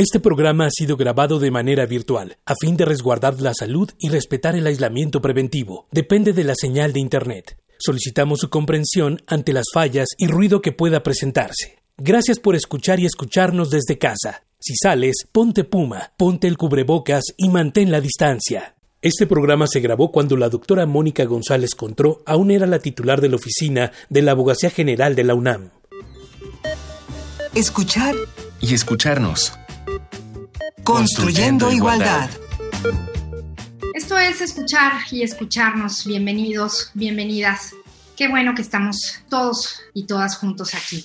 Este programa ha sido grabado de manera virtual, a fin de resguardar la salud y respetar el aislamiento preventivo. Depende de la señal de Internet. Solicitamos su comprensión ante las fallas y ruido que pueda presentarse. Gracias por escuchar y escucharnos desde casa. Si sales, ponte puma, ponte el cubrebocas y mantén la distancia. Este programa se grabó cuando la doctora Mónica González Contró aún era la titular de la oficina de la Abogacía General de la UNAM. Escuchar y escucharnos. Construyendo, igualdad. Esto es escuchar y escucharnos. Bienvenidos, bienvenidas. Qué bueno que estamos todos y todas juntos aquí.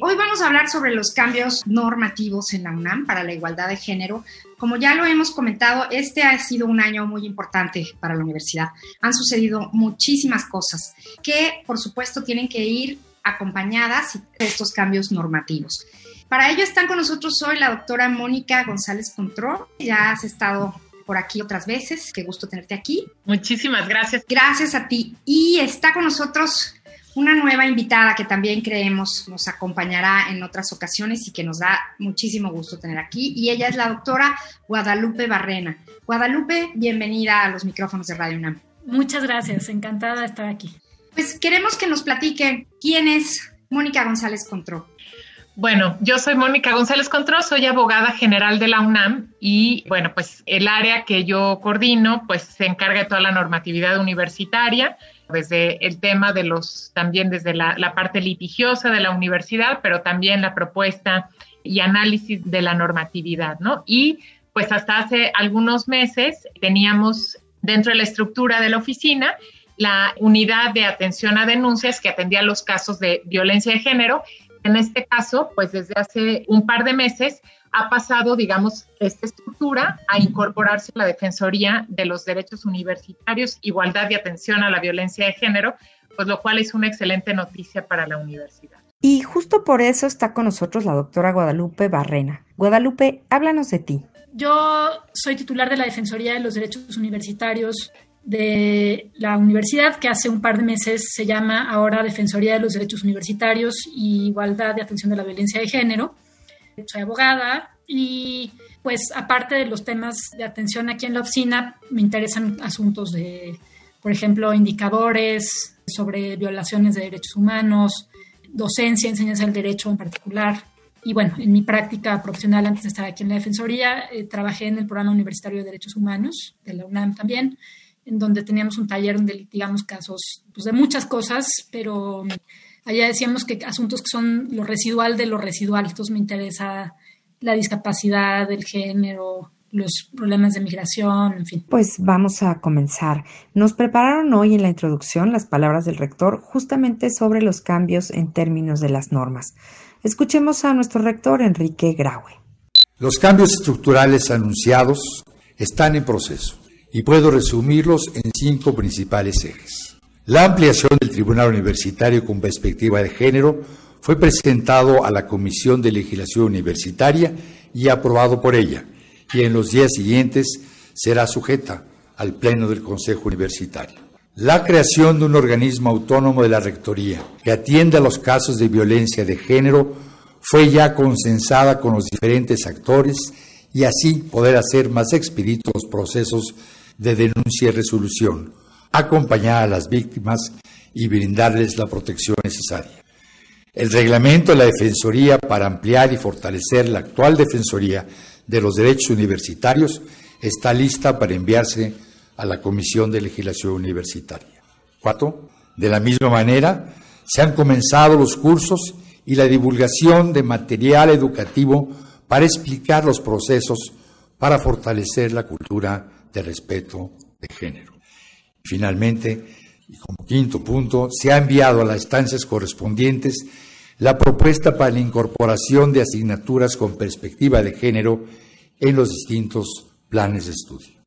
Hoy vamos a hablar sobre los cambios normativos en la UNAM para la igualdad de género. Como ya lo hemos comentado, este ha sido un año muy importante para la universidad. Han sucedido muchísimas cosas que, por supuesto, tienen que ir acompañadas de estos cambios normativos. Para ello están con nosotros hoy la doctora Mónica González Control. Ya has estado por aquí otras veces. Qué gusto tenerte aquí. Muchísimas gracias. Gracias a ti. Y está con nosotros una nueva invitada que también creemos nos acompañará en otras ocasiones y que nos da muchísimo gusto tener aquí. Y ella es la doctora Guadalupe Barrena. Guadalupe, bienvenida a los micrófonos de Radio UNAM. Muchas gracias, encantada de estar aquí. Pues queremos que nos platique quién es Mónica González Contró. Bueno, yo soy Mónica González Contró, soy abogada general de la UNAM y bueno, pues el área que yo coordino pues se encarga de toda la normatividad universitaria, desde el tema de los, también desde la, la parte litigiosa de la universidad, pero también la propuesta y análisis de la normatividad, ¿no? Y pues hasta hace algunos meses teníamos dentro de la estructura de la oficina la unidad de atención a denuncias que atendía los casos de violencia de género en este caso, pues desde hace un par de meses ha pasado, digamos, esta estructura a incorporarse la Defensoría de los Derechos Universitarios, Igualdad y Atención a la Violencia de Género, pues lo cual es una excelente noticia para la universidad. Y justo por eso está con nosotros la doctora Guadalupe Barrena. Guadalupe, háblanos de ti. Yo soy titular de la Defensoría de los Derechos Universitarios de la universidad, que hace un par de meses se llama ahora Defensoría de los Derechos Universitarios y Igualdad de Atención de la Violencia de Género. Soy abogada y pues aparte de los temas de atención aquí en la oficina, me interesan asuntos de, por ejemplo, indicadores sobre violaciones de derechos humanos, docencia, enseñanza del derecho en particular. Y bueno, en mi práctica profesional antes de estar aquí en la Defensoría, eh, trabajé en el programa universitario de derechos humanos de la UNAM también en donde teníamos un taller donde litigamos casos pues, de muchas cosas, pero allá decíamos que asuntos que son lo residual de lo residual. Entonces me interesa la discapacidad, el género, los problemas de migración, en fin. Pues vamos a comenzar. Nos prepararon hoy en la introducción las palabras del rector justamente sobre los cambios en términos de las normas. Escuchemos a nuestro rector Enrique Graue. Los cambios estructurales anunciados están en proceso y puedo resumirlos en cinco principales ejes. La ampliación del Tribunal Universitario con perspectiva de género fue presentado a la Comisión de Legislación Universitaria y aprobado por ella, y en los días siguientes será sujeta al Pleno del Consejo Universitario. La creación de un organismo autónomo de la Rectoría que atienda los casos de violencia de género fue ya consensada con los diferentes actores y así poder hacer más expeditos los procesos de denuncia y resolución, acompañar a las víctimas y brindarles la protección necesaria. El reglamento de la Defensoría para ampliar y fortalecer la actual Defensoría de los Derechos Universitarios está lista para enviarse a la Comisión de Legislación Universitaria. Cuatro, de la misma manera, se han comenzado los cursos y la divulgación de material educativo para explicar los procesos para fortalecer la cultura de respeto de género. Finalmente, y como quinto punto, se ha enviado a las instancias correspondientes la propuesta para la incorporación de asignaturas con perspectiva de género en los distintos planes de estudio.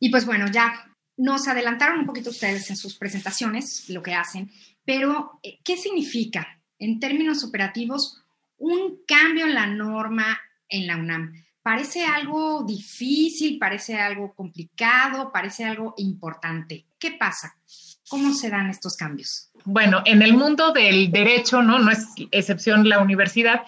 Y pues bueno, ya nos adelantaron un poquito ustedes en sus presentaciones lo que hacen, pero eh, ¿qué significa en términos operativos un cambio en la norma en la UNAM? Parece algo difícil, parece algo complicado, parece algo importante. ¿Qué pasa? ¿Cómo se dan estos cambios? Bueno, en el mundo del derecho, ¿no? No es excepción la universidad,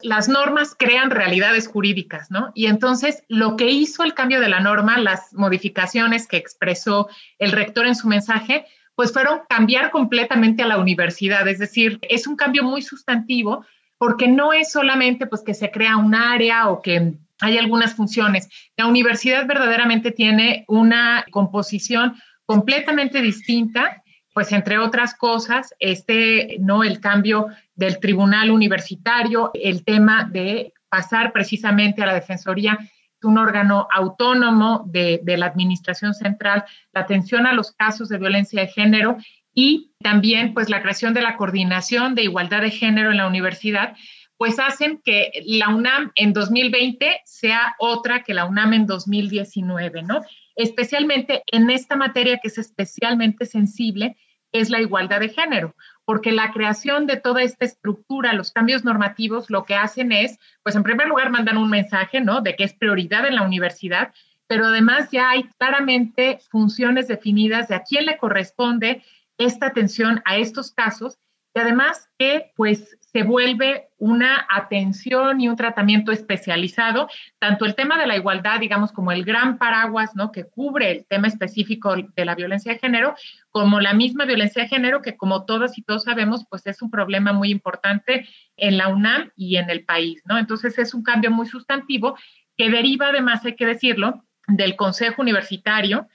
las normas crean realidades jurídicas, ¿no? Y entonces lo que hizo el cambio de la norma, las modificaciones que expresó el rector en su mensaje, pues fueron cambiar completamente a la universidad, es decir, es un cambio muy sustantivo porque no es solamente pues que se crea un área o que hay algunas funciones. La universidad verdaderamente tiene una composición completamente distinta, pues entre otras cosas, este, no el cambio del tribunal universitario, el tema de pasar precisamente a la defensoría un órgano autónomo de, la administración central, la atención a los casos de violencia de género y también pues la creación de la coordinación de igualdad de género en la universidad, pues hacen que la UNAM en 2020 sea otra que la UNAM en 2019, ¿no? Especialmente en esta materia que es especialmente sensible, es la igualdad de género, porque la creación de toda esta estructura, los cambios normativos, lo que hacen es, pues en primer lugar, mandan un mensaje, ¿no? De que es prioridad en la universidad, pero además ya hay claramente funciones definidas de a quién le corresponde esta atención a estos casos y además que pues se vuelve una atención y un tratamiento especializado, tanto el tema de la igualdad, digamos, como el gran paraguas, ¿no? Que cubre el tema específico de la violencia de género, como la misma violencia de género, que como todas y todos sabemos, pues es un problema muy importante en la UNAM y en el país, ¿no? Entonces es un cambio muy sustantivo que deriva, además, hay que decirlo, del Consejo Universitario,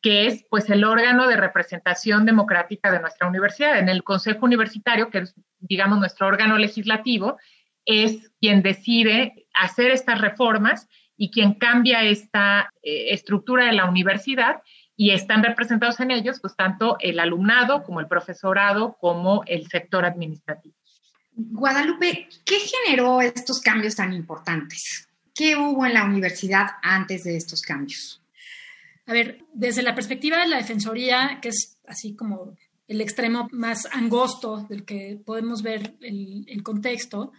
que es pues el órgano de representación democrática de nuestra universidad. En el Consejo Universitario, que es, digamos, nuestro órgano legislativo, es quien decide hacer estas reformas y quien cambia esta eh, estructura de la universidad y están representados en ellos, pues tanto el alumnado como el profesorado como el sector administrativo. Guadalupe, ¿qué generó estos cambios tan importantes? ¿Qué hubo en la universidad antes de estos cambios? A ver, desde la perspectiva de la Defensoría, que es así como el extremo más angosto del que podemos ver el, contexto,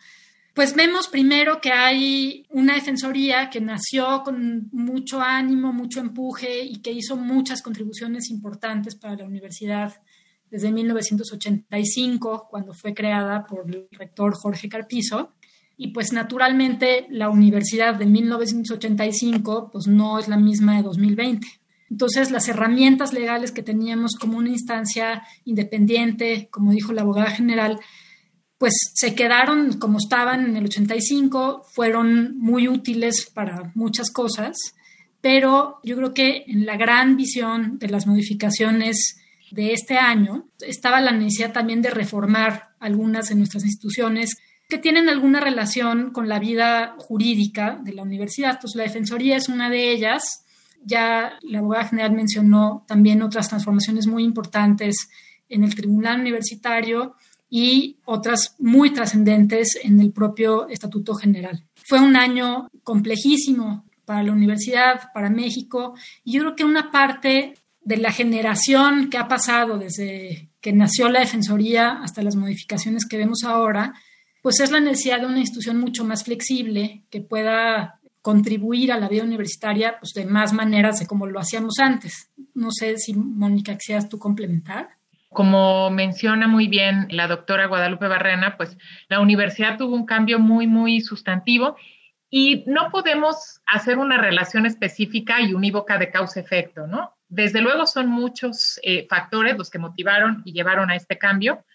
pues vemos primero que hay una defensoría que nació con mucho ánimo, mucho empuje y que hizo muchas contribuciones importantes para la universidad desde 1985, cuando fue creada por el rector Jorge Carpizo. Y pues naturalmente la universidad de 1985 pues no es la misma de 2020. Entonces, las herramientas legales que teníamos como una instancia independiente, como dijo la abogada general, pues se quedaron como estaban en el 85, fueron muy útiles para muchas cosas, pero yo creo que en la gran visión de las modificaciones de este año estaba la necesidad también de reformar algunas de nuestras instituciones que tienen alguna relación con la vida jurídica de la universidad. Pues la Defensoría es una de ellas, ya la abogada general mencionó también otras transformaciones muy importantes en el tribunal universitario y otras muy trascendentes en el propio Estatuto General. Fue un año complejísimo para la universidad, para México, y yo creo que una parte de la generación que ha pasado desde que nació la Defensoría hasta las modificaciones que vemos ahora, pues es la necesidad de una institución mucho más flexible que pueda contribuir a la vida universitaria pues, de más maneras de como lo hacíamos antes. No sé si, Mónica, quisieras tú complementar. Como menciona muy bien la doctora Guadalupe Barrena, pues la universidad tuvo un cambio muy, muy sustantivo y no podemos hacer una relación específica y unívoca de causa-efecto, ¿no? Desde luego son muchos eh, factores los que motivaron y llevaron a este cambio,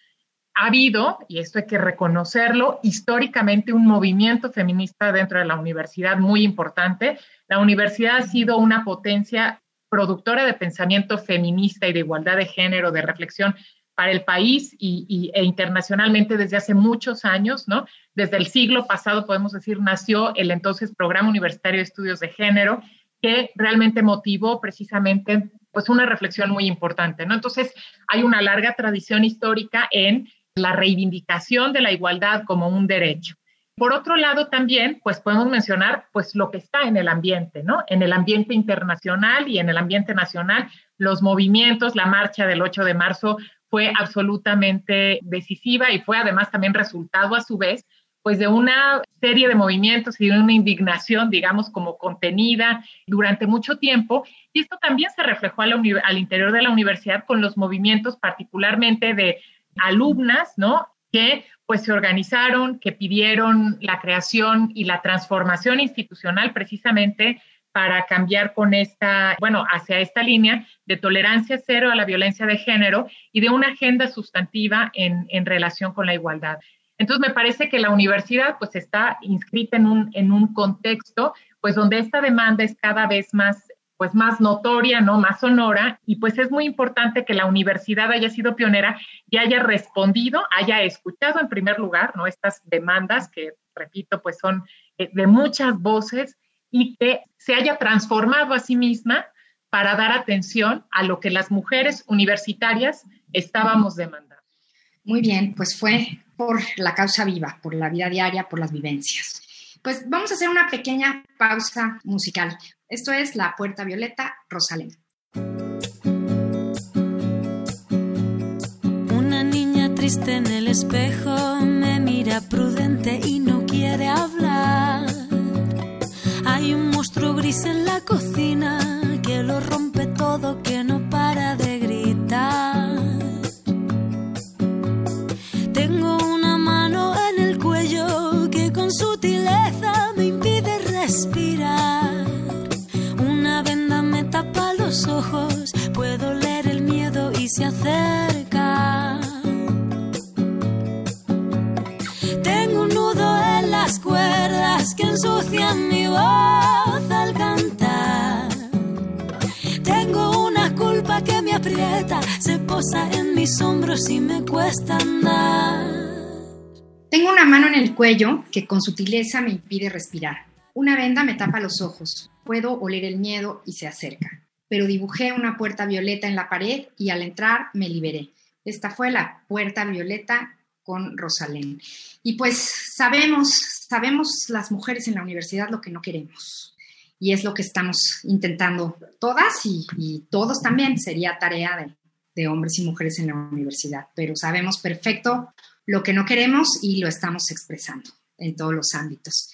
ha habido, y esto hay que reconocerlo, históricamente un movimiento feminista dentro de la universidad muy importante. La universidad ha sido una potencia productora de pensamiento feminista y de igualdad de género, de reflexión para el país y, e internacionalmente desde hace muchos años, ¿no? Desde el siglo pasado, podemos decir, nació el entonces Programa Universitario de Estudios de Género, que realmente motivó precisamente pues una reflexión muy importante, ¿no? Entonces, hay una larga tradición histórica en la reivindicación de la igualdad como un derecho. Por otro lado, también, pues podemos mencionar, pues lo que está en el ambiente, ¿no? En el ambiente internacional y en el ambiente nacional, los movimientos, la marcha del 8 de marzo fue absolutamente decisiva y fue además también resultado a su vez, pues de una serie de movimientos y de una indignación, digamos, como contenida durante mucho tiempo. Y esto también se reflejó al interior de la universidad con los movimientos particularmente de alumnas, ¿no? que pues se organizaron, que pidieron la creación y la transformación institucional precisamente para cambiar con esta, bueno, hacia esta línea de tolerancia cero a la violencia de género y de una agenda sustantiva en, en relación con la igualdad. Entonces, me parece que la universidad pues está inscrita en un, en un contexto pues donde esta demanda es cada vez más pues más notoria, ¿no? Más sonora y pues es muy importante que la universidad haya sido pionera y haya respondido, haya escuchado en primer lugar, ¿no? Estas demandas que, repito, pues son eh, de muchas voces y que se haya transformado a sí misma para dar atención a lo que las mujeres universitarias estábamos demandando. Muy bien, pues fue por la causa viva, por la vida diaria, por las vivencias. Pues vamos a hacer una pequeña pausa musical. Esto es La Puerta Violeta, Rosalén. Una niña triste en el espejo me mira prudente y no quiere hablar hay un monstruo gris en la cocina que lo rompe respirar. Una venda me tapa los ojos, puedo leer el miedo y se acerca. Tengo un nudo en las cuerdas que ensucian mi voz al cantar. Tengo una culpa que me aprieta, se posa en mis hombros y me cuesta andar. Tengo una mano en el cuello que con sutileza me impide respirar. Una venda me tapa los ojos. Puedo oler el miedo y se acerca. Pero dibujé una puerta violeta en la pared y al entrar me liberé. Esta fue la puerta violeta con Rosalén. Y pues sabemos, sabemos las mujeres en la universidad lo que no queremos. Y es lo que estamos intentando todas y, todos también. Sería tarea de, de hombres y mujeres en la universidad. Pero sabemos perfecto lo que no queremos y lo estamos expresando en todos los ámbitos.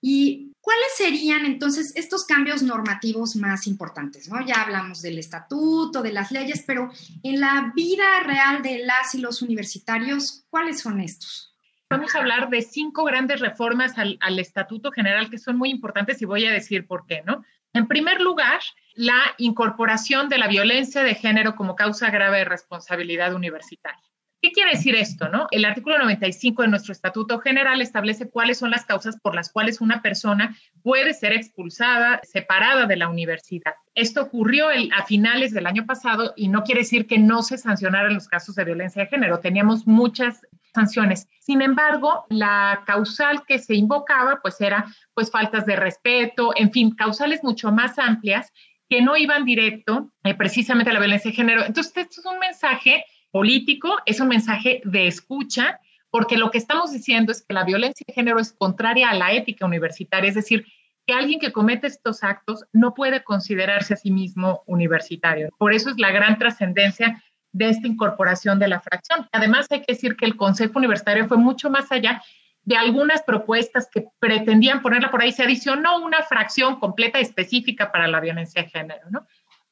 ¿Y cuáles serían entonces estos cambios normativos más importantes? ¿no? Ya hablamos del estatuto, de las leyes, pero en la vida real de las y los universitarios, ¿cuáles son estos? Vamos a hablar de cinco grandes reformas al, al Estatuto General que son muy importantes y voy a decir por qué, ¿no? En primer lugar, la incorporación de la violencia de género como causa grave de responsabilidad universitaria. ¿Qué quiere decir esto? No? El artículo 95 de nuestro Estatuto General establece cuáles son las causas por las cuales una persona puede ser expulsada, separada de la universidad. Esto ocurrió a finales del año pasado y no quiere decir que no se sancionaran los casos de violencia de género. Teníamos muchas sanciones. Sin embargo, la causal que se invocaba pues era pues faltas de respeto, en fin, causales mucho más amplias que no iban directo eh, precisamente a la violencia de género. Entonces, esto es un mensaje político, es un mensaje de escucha, porque lo que estamos diciendo es que la violencia de género es contraria a la ética universitaria, es decir, que alguien que comete estos actos no puede considerarse a sí mismo universitario. Por eso es la gran trascendencia de esta incorporación de la fracción. Además, hay que decir que el Consejo Universitario fue mucho más allá de algunas propuestas que pretendían ponerla por ahí. Se adicionó una fracción completa específica para la violencia de género. ¿no?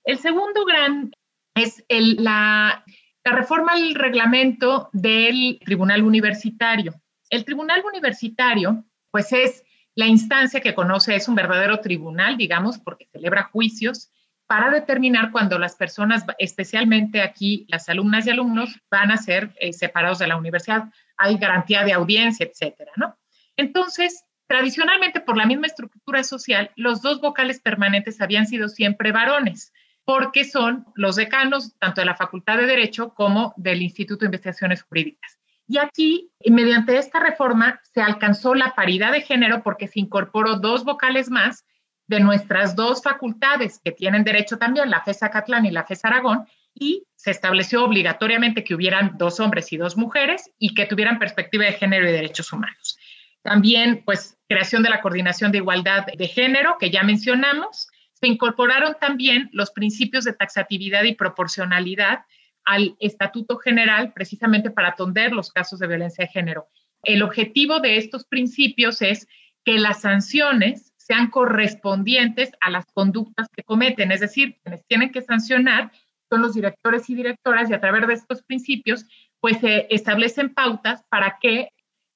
El segundo gran es el, la la reforma al reglamento del Tribunal Universitario. El Tribunal Universitario, pues es la instancia que conoce, es un verdadero tribunal, digamos, porque celebra juicios para determinar cuando las personas, especialmente aquí las alumnas y alumnos, van a ser eh, separados de la universidad. Hay garantía de audiencia, etcétera, ¿no? Entonces, tradicionalmente, por la misma estructura social, los dos vocales permanentes habían sido siempre varones porque son los decanos tanto de la Facultad de Derecho como del Instituto de Investigaciones Jurídicas. Y aquí, mediante esta reforma, se alcanzó la paridad de género porque se incorporó dos vocales más de nuestras dos facultades que tienen derecho también, la FES Catlán y la FES Aragón, y se estableció obligatoriamente que hubieran dos hombres y dos mujeres y que tuvieran perspectiva de género y derechos humanos. También, pues, creación de la Coordinación de Igualdad de Género, que ya mencionamos, se incorporaron también los principios de taxatividad y proporcionalidad al Estatuto General precisamente para atender los casos de violencia de género. El objetivo de estos principios es que las sanciones sean correspondientes a las conductas que cometen, es decir, quienes tienen que sancionar son los directores y directoras y a través de estos principios pues se establecen pautas para que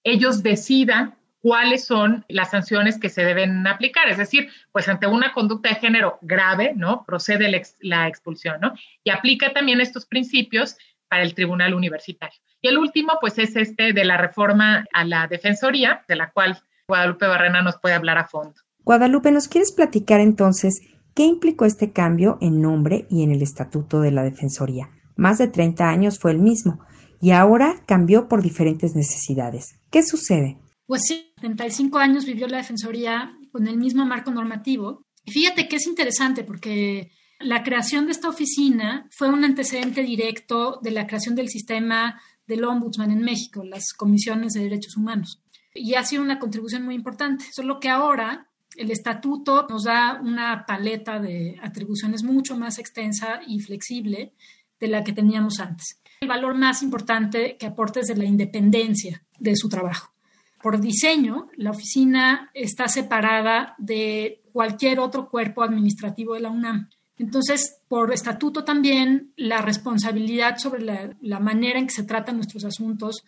ellos decidan cuáles son las sanciones que se deben aplicar. Es decir, pues ante una conducta de género grave, ¿no? Procede la expulsión, ¿no? Y aplica también estos principios para el tribunal universitario. Y el último, pues es este de la reforma a la defensoría, de la cual Guadalupe Barrena nos puede hablar a fondo. Guadalupe, ¿nos quieres platicar entonces qué implicó este cambio en nombre y en el estatuto de la defensoría? Más de 30 años fue el mismo y ahora cambió por diferentes necesidades. ¿Qué sucede? Pues sí, 75 años vivió la defensoría con el mismo marco normativo. Y fíjate que es interesante porque la creación de esta oficina fue un antecedente directo de la creación del sistema del ombudsman en México, las comisiones de derechos humanos. Y ha sido una contribución muy importante, solo que ahora el estatuto nos da una paleta de atribuciones mucho más extensa y flexible de la que teníamos antes. El valor más importante que aporta es de la independencia de su trabajo. Por diseño, la oficina está separada de cualquier otro cuerpo administrativo de la UNAM. Entonces, por estatuto también, la responsabilidad sobre la, manera en que se tratan nuestros asuntos,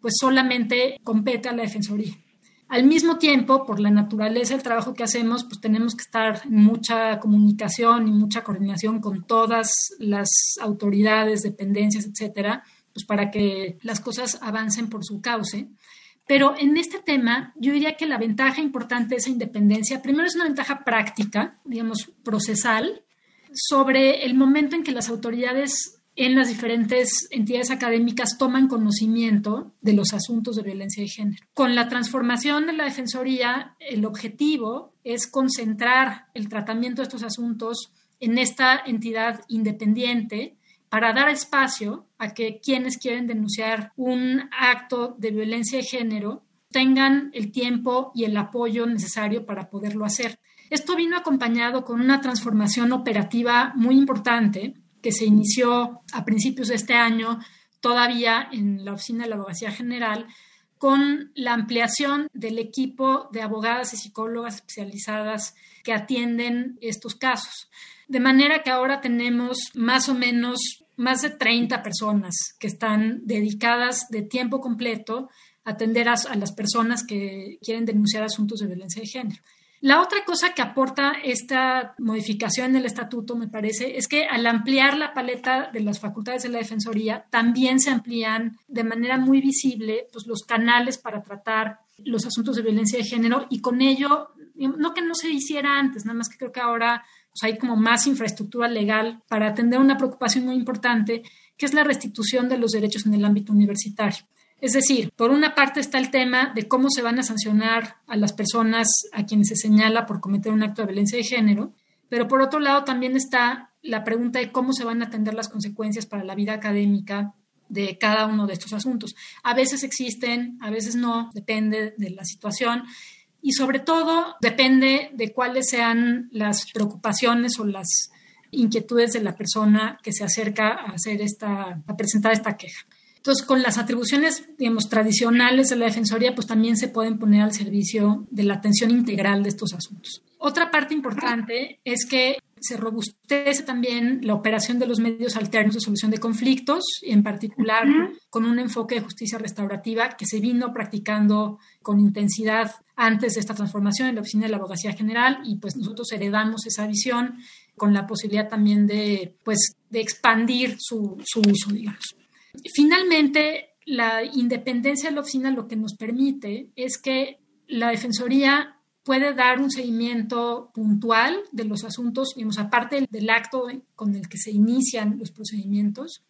pues solamente compete a la Defensoría. Al mismo tiempo, por la naturaleza del trabajo que hacemos, pues tenemos que estar en mucha comunicación y mucha coordinación con todas las autoridades, dependencias, etcétera, pues para que las cosas avancen por su cauce. Pero en este tema, yo diría que la ventaja importante de esa independencia, primero es una ventaja práctica, digamos, procesal, sobre el momento en que las autoridades en las diferentes entidades académicas toman conocimiento de los asuntos de violencia de género. Con la transformación de la Defensoría, el objetivo es concentrar el tratamiento de estos asuntos en esta entidad independiente para dar espacio a que quienes quieren denunciar un acto de violencia de género tengan el tiempo y el apoyo necesario para poderlo hacer. Esto vino acompañado con una transformación operativa muy importante que se inició a principios de este año, todavía en la Oficina de la Abogacía General, con la ampliación del equipo de abogadas y psicólogas especializadas que atienden estos casos. De manera que ahora tenemos más o menos más de 30 personas que están dedicadas de tiempo completo a atender a, las personas que quieren denunciar asuntos de violencia de género. La otra cosa que aporta esta modificación en el estatuto, me parece, es que al ampliar la paleta de las facultades de la Defensoría, también se amplían de manera muy visible pues, los canales para tratar los asuntos de violencia de género y con ello, no que no se hiciera antes, nada más que creo que ahora pues, hay como más infraestructura legal para atender una preocupación muy importante, que es la restitución de los derechos en el ámbito universitario. Es decir, por una parte está el tema de cómo se van a sancionar a las personas a quienes se señala por cometer un acto de violencia de género, pero por otro lado también está la pregunta de cómo se van a atender las consecuencias para la vida académica de cada uno de estos asuntos. A veces existen, a veces no, depende de la situación y sobre todo depende de cuáles sean las preocupaciones o las inquietudes de la persona que se acerca a hacer esta, a presentar esta queja. Entonces, con las atribuciones, digamos, tradicionales de la Defensoría, pues también se pueden poner al servicio de la atención integral de estos asuntos. Otra parte importante es que se robustece también la operación de los medios alternos de solución de conflictos, en particular con un enfoque de justicia restaurativa que se vino practicando con intensidad antes de esta transformación en la Oficina de la Abogacía General y pues nosotros heredamos esa visión con la posibilidad también de, pues, de expandir su, uso, digamos. Finalmente, la independencia de la oficina lo que nos permite es que la Defensoría puede dar un seguimiento puntual de los asuntos, digamos, aparte del acto con el que se inician los procedimientos.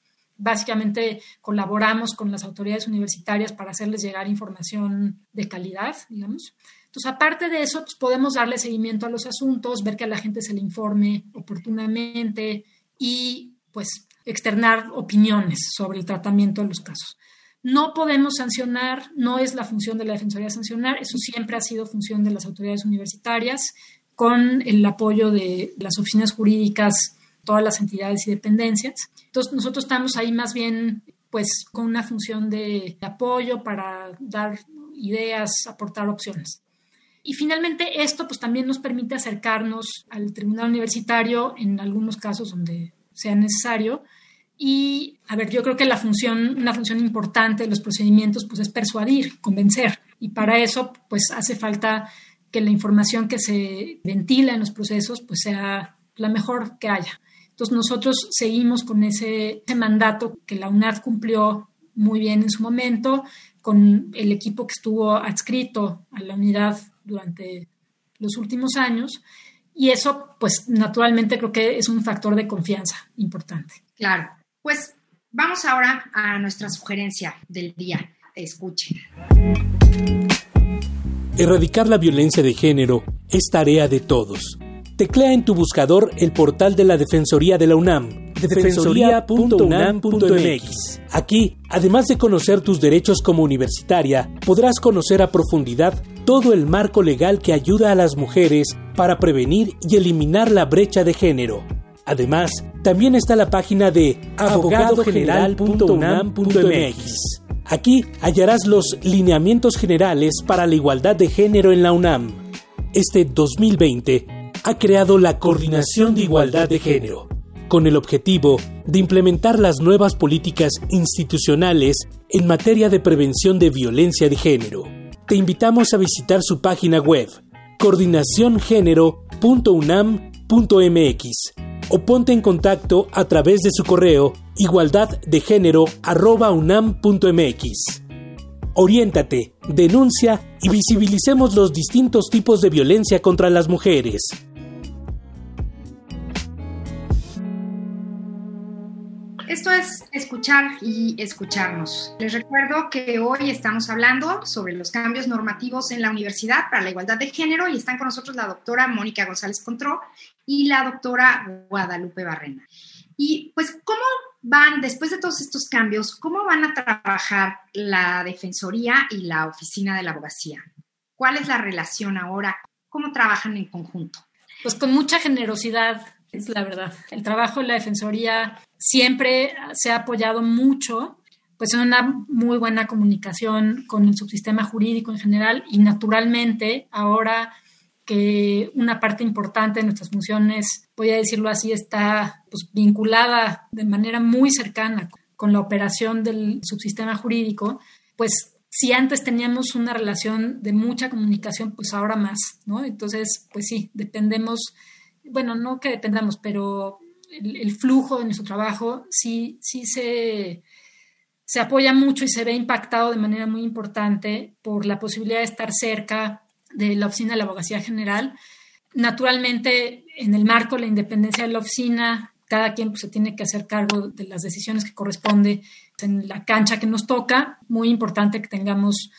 Básicamente colaboramos con las autoridades universitarias para hacerles llegar información de calidad, digamos. Entonces, aparte de eso, pues, podemos darle seguimiento a los asuntos, ver que a la gente se le informe oportunamente y, pues, externar opiniones sobre el tratamiento de los casos. No podemos sancionar, no es la función de la Defensoría sancionar, eso siempre ha sido función de las autoridades universitarias con el apoyo de las oficinas jurídicas, todas las entidades y dependencias. Entonces, nosotros estamos ahí más bien pues con una función de apoyo para dar ideas, aportar opciones. Y finalmente esto pues también nos permite acercarnos al tribunal universitario en algunos casos donde sea necesario Y, a ver, yo creo que la función, una función importante de los procedimientos, pues es persuadir, convencer. Y para eso, pues hace falta que la información que se ventila en los procesos, pues sea la mejor que haya. Entonces, nosotros seguimos con ese, ese mandato que la UNAD cumplió muy bien en su momento, con el equipo que estuvo adscrito a la unidad durante los últimos años. Y eso, pues, naturalmente creo que es un factor de confianza importante. Claro. Pues vamos ahora a nuestra sugerencia del día. Escuchen. Erradicar la violencia de género es tarea de todos. Teclea en tu buscador el portal de la Defensoría de la UNAM, defensoría.unam.mx. Aquí, además de conocer tus derechos como universitaria, podrás conocer a profundidad todo el marco legal que ayuda a las mujeres para prevenir y eliminar la brecha de género. Además, también está la página de abogadogeneral.unam.mx. Aquí hallarás los lineamientos generales para la igualdad de género en la UNAM. Este 2020 ha creado la Coordinación de Igualdad de Género, con el objetivo de implementar las nuevas políticas institucionales en materia de prevención de violencia de género. Te invitamos a visitar su página web coordinaciongénero.unam.mx o ponte en contacto a través de su correo igualdaddegénero.unam.mx. Oriéntate, denuncia y visibilicemos los distintos tipos de violencia contra las mujeres. Esto es escuchar y escucharnos. Les recuerdo que hoy estamos hablando sobre los cambios normativos en la Universidad para la Igualdad de Género y están con nosotros la doctora Mónica González Contró y la doctora Guadalupe Barrena. Y pues, ¿cómo van, después de todos estos cambios, cómo van a trabajar la Defensoría y la Oficina de la Abogacía? ¿Cuál es la relación ahora? ¿Cómo trabajan en conjunto? Pues con mucha generosidad es la verdad. El trabajo de la Defensoría siempre se ha apoyado mucho, pues en una muy buena comunicación con el subsistema jurídico en general y naturalmente ahora que una parte importante de nuestras funciones, voy a decirlo así, está pues, vinculada de manera muy cercana con la operación del subsistema jurídico, pues si antes teníamos una relación de mucha comunicación, pues ahora más, ¿no? Entonces, pues sí, dependemos bueno, no que dependamos, pero el, flujo de nuestro trabajo sí, sí se, se apoya mucho y se ve impactado de manera muy importante por la posibilidad de estar cerca de la oficina de la Abogacía General. Naturalmente, en el marco de la independencia de la oficina, cada quien pues, se tiene que hacer cargo de las decisiones que corresponde en la cancha que nos toca. Muy importante que tengamos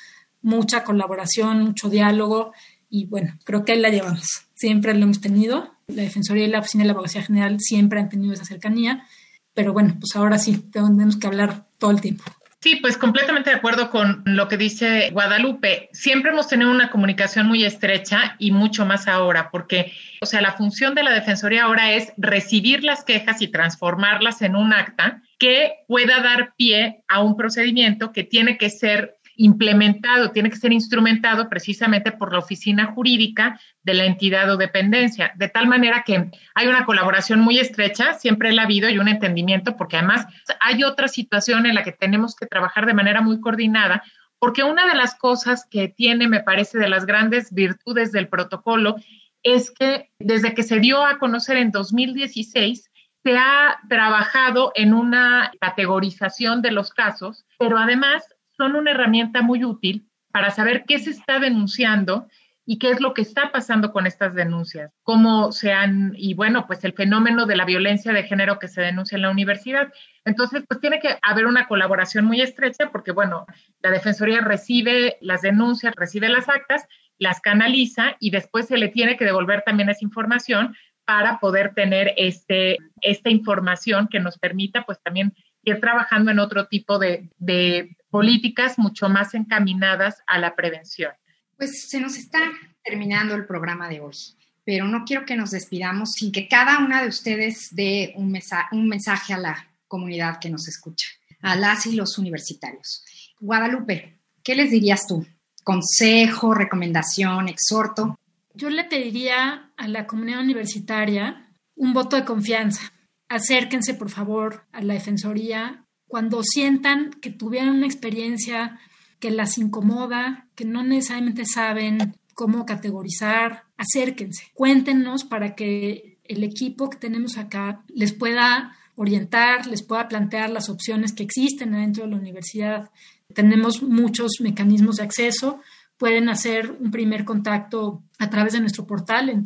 mucha colaboración, mucho diálogo y bueno, creo que ahí la llevamos. Siempre lo hemos tenido la Defensoría y la Oficina de la Abogacía General siempre han tenido esa cercanía, pero bueno, pues ahora sí, tenemos que hablar todo el tiempo. Sí, pues completamente de acuerdo con lo que dice Guadalupe. Siempre hemos tenido una comunicación muy estrecha y mucho más ahora, porque, o sea, la función de la Defensoría ahora es recibir las quejas y transformarlas en un acta que pueda dar pie a un procedimiento que tiene que ser implementado, tiene que ser instrumentado precisamente por la oficina jurídica de la entidad o dependencia, de tal manera que hay una colaboración muy estrecha, siempre la ha habido y un entendimiento, porque además hay otra situación en la que tenemos que trabajar de manera muy coordinada, porque una de las cosas que tiene, me parece, de las grandes virtudes del protocolo es que desde que se dio a conocer en 2016, se ha trabajado en una categorización de los casos, pero además son una herramienta muy útil para saber qué se está denunciando y qué es lo que está pasando con estas denuncias, cómo se han, y bueno, pues el fenómeno de la violencia de género que se denuncia en la universidad. Entonces, pues tiene que haber una colaboración muy estrecha porque, bueno, la Defensoría recibe las denuncias, recibe las actas, las canaliza y después se le tiene que devolver también esa información para poder tener este, esta información que nos permita, pues también ir trabajando en otro tipo de, de políticas mucho más encaminadas a la prevención. Pues se nos está terminando el programa de hoy, pero no quiero que nos despidamos sin que cada una de ustedes dé un, un mensaje a la comunidad que nos escucha, a las y los universitarios. Guadalupe, ¿qué les dirías tú? ¿Consejo, recomendación, exhorto? Yo le pediría a la comunidad universitaria un voto de confianza acérquense por favor a la Defensoría cuando sientan que tuvieron una experiencia que las incomoda, que no necesariamente saben cómo categorizar, acérquense, cuéntenos para que el equipo que tenemos acá les pueda orientar, les pueda plantear las opciones que existen dentro de la universidad. Tenemos muchos mecanismos de acceso. Pueden hacer un primer contacto a través de nuestro portal en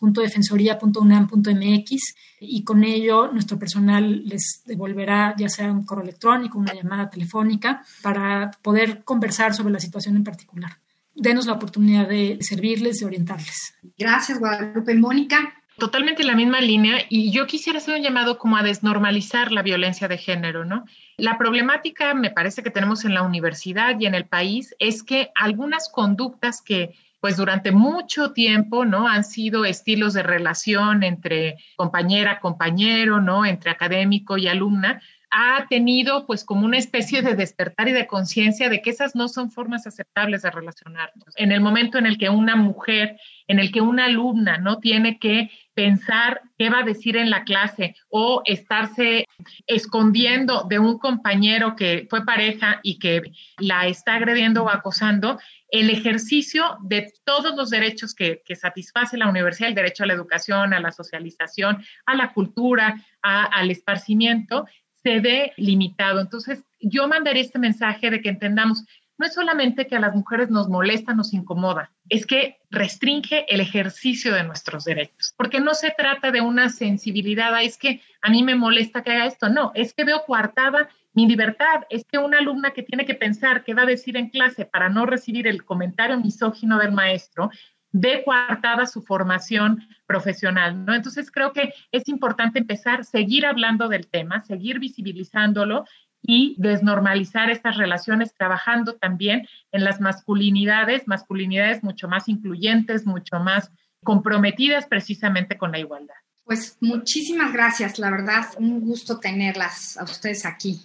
www.defensoría.unam.mx y con ello nuestro personal les devolverá ya sea un correo electrónico, una llamada telefónica para poder conversar sobre la situación en particular. Denos la oportunidad de servirles, de orientarles. Gracias, Guadalupe. Mónica, totalmente en la misma línea y yo quisiera hacer un llamado como a desnormalizar la violencia de género, ¿no? La problemática, me parece que tenemos en la universidad y en el país, es que algunas conductas que pues durante mucho tiempo, ¿no? Han sido estilos de relación entre compañera, compañero, ¿no? Entre académico y alumna, ha tenido pues como una especie de despertar y de conciencia de que esas no son formas aceptables de relacionarnos. En el momento en el que una mujer, en el que una alumna no tiene que pensar qué va a decir en la clase o estarse escondiendo de un compañero que fue pareja y que la está agrediendo o acosando, el ejercicio de todos los derechos que, satisface la universidad, el derecho a la educación, a la socialización, a la cultura, al esparcimiento, se ve limitado. Entonces, yo mandaré este mensaje de que entendamos, no es solamente que a las mujeres nos molesta, nos incomoda, es que restringe el ejercicio de nuestros derechos, porque no se trata de una sensibilidad, es que a mí me molesta que haga esto, no, es que veo coartada mi libertad, es que una alumna que tiene que pensar qué va a decir en clase para no recibir el comentario misógino del maestro, ve coartada su formación profesional, ¿no? Entonces creo que es importante empezar, seguir hablando del tema, seguir visibilizándolo y desnormalizar estas relaciones, trabajando también en las masculinidades, masculinidades mucho más incluyentes, mucho más comprometidas precisamente con la igualdad. Pues muchísimas gracias, la verdad, un gusto tenerlas a ustedes aquí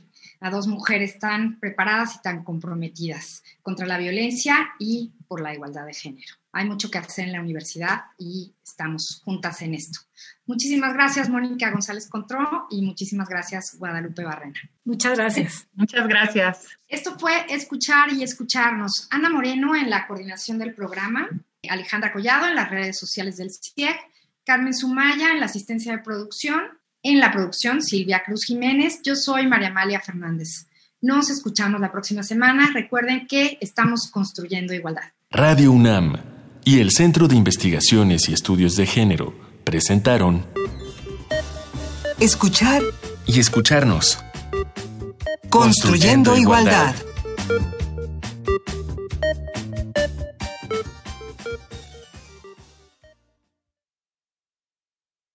a dos mujeres tan preparadas y tan comprometidas contra la violencia y por la igualdad de género. Hay mucho que hacer en la universidad y estamos juntas en esto. Muchísimas gracias, Mónica González Contró, y muchísimas gracias, Guadalupe Barrena. Muchas gracias. Muchas gracias. Esto fue Escuchar y Escucharnos. Ana Moreno en la coordinación del programa, Alejandra Collado en las redes sociales del CIEG, Carmen Sumaya en la asistencia de producción en la producción, Silvia Cruz Jiménez. Yo soy María Amalia Fernández. Nos escuchamos la próxima semana. Recuerden que estamos construyendo igualdad. Radio UNAM y el Centro de Investigaciones y Estudios de Género presentaron Escuchar y escucharnos. Construyendo, igualdad.